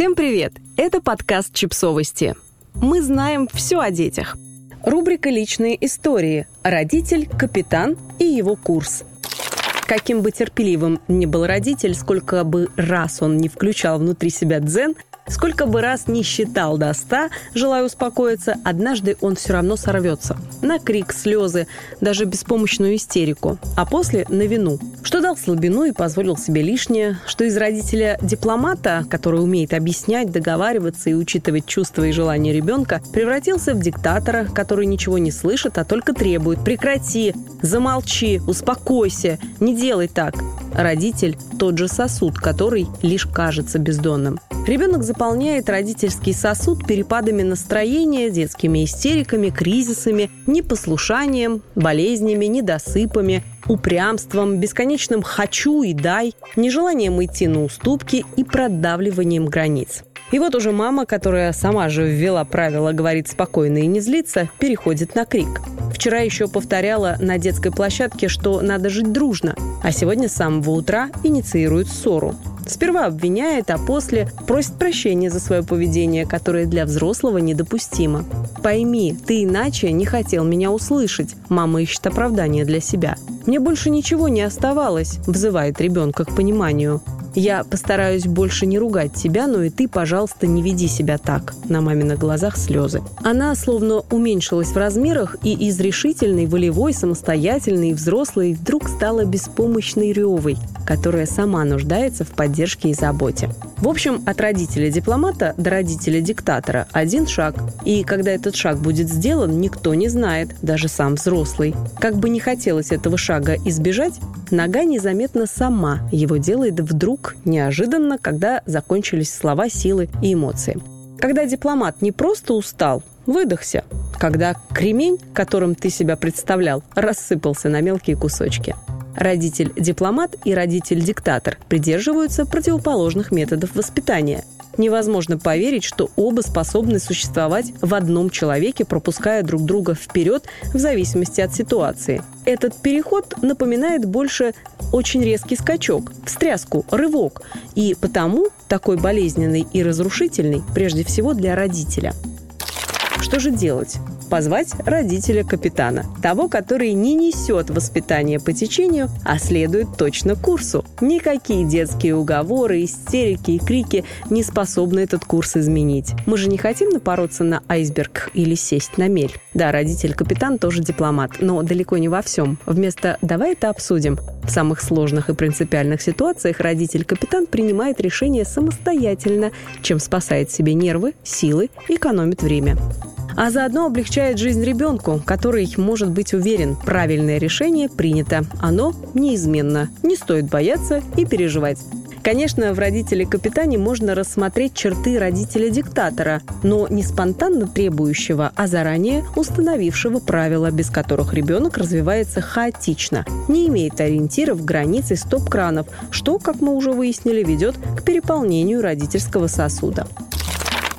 Всем привет! Это подкаст «Чипсовости». Мы знаем все о детях. Рубрика «Личные истории». Родитель, капитан и его курс. Каким бы терпеливым ни был родитель, сколько бы раз он не включал внутри себя дзен – Сколько бы раз не считал до ста, желая успокоиться, однажды он все равно сорвется. На крик, слезы, даже беспомощную истерику. А после на вину. Что дал слабину и позволил себе лишнее. Что из родителя дипломата, который умеет объяснять, договариваться и учитывать чувства и желания ребенка, превратился в диктатора, который ничего не слышит, а только требует. Прекрати, замолчи, успокойся, не делай так. Родитель – тот же сосуд, который лишь кажется бездонным. Ребенок заполняет родительский сосуд перепадами настроения, детскими истериками, кризисами, непослушанием, болезнями, недосыпами, упрямством, бесконечным «хочу» и «дай», нежеланием идти на уступки и продавливанием границ. И вот уже мама, которая сама же ввела правила «говорить спокойно и не злиться», переходит на крик. Вчера еще повторяла на детской площадке, что надо жить дружно, а сегодня с самого утра инициирует ссору. Сперва обвиняет, а после просит прощения за свое поведение, которое для взрослого недопустимо. «Пойми, ты иначе не хотел меня услышать». Мама ищет оправдание для себя. «Мне больше ничего не оставалось», – взывает ребенка к пониманию. Я постараюсь больше не ругать тебя, но и ты, пожалуйста, не веди себя так. На маминых глазах слезы. Она словно уменьшилась в размерах и из решительной, волевой, самостоятельной, взрослой вдруг стала беспомощной ревой, которая сама нуждается в поддержке и заботе. В общем, от родителя-дипломата до родителя-диктатора один шаг. И когда этот шаг будет сделан, никто не знает, даже сам взрослый. Как бы не хотелось этого шага избежать, нога незаметно сама его делает вдруг, неожиданно, когда закончились слова, силы и эмоции. Когда дипломат не просто устал, выдохся. Когда кремень, которым ты себя представлял, рассыпался на мелкие кусочки. Родитель-дипломат и родитель-диктатор придерживаются противоположных методов воспитания – невозможно поверить, что оба способны существовать в одном человеке, пропуская друг друга вперед в зависимости от ситуации. Этот переход напоминает больше очень резкий скачок, встряску, рывок, и потому такой болезненный и разрушительный прежде всего для родителя. Что же делать? Позвать родителя капитана, того, который не несет воспитание по течению, а следует точно курсу. Никакие детские уговоры, истерики и крики не способны этот курс изменить. Мы же не хотим напороться на айсберг или сесть на мель. Да, родитель-капитан тоже дипломат, но далеко не во всем. Вместо «давай это обсудим» в самых сложных и принципиальных ситуациях родитель-капитан принимает решение самостоятельно, чем спасает себе нервы, силы, экономит время а заодно облегчает жизнь ребенку, который может быть уверен, правильное решение принято. Оно неизменно. Не стоит бояться и переживать. Конечно, в родителе-капитане можно рассмотреть черты родителя-диктатора, но не спонтанно требующего, а заранее установившего правила, без которых ребенок развивается хаотично, не имеет ориентиров, границ и стоп-кранов, что, как мы уже выяснили, ведет к переполнению родительского сосуда.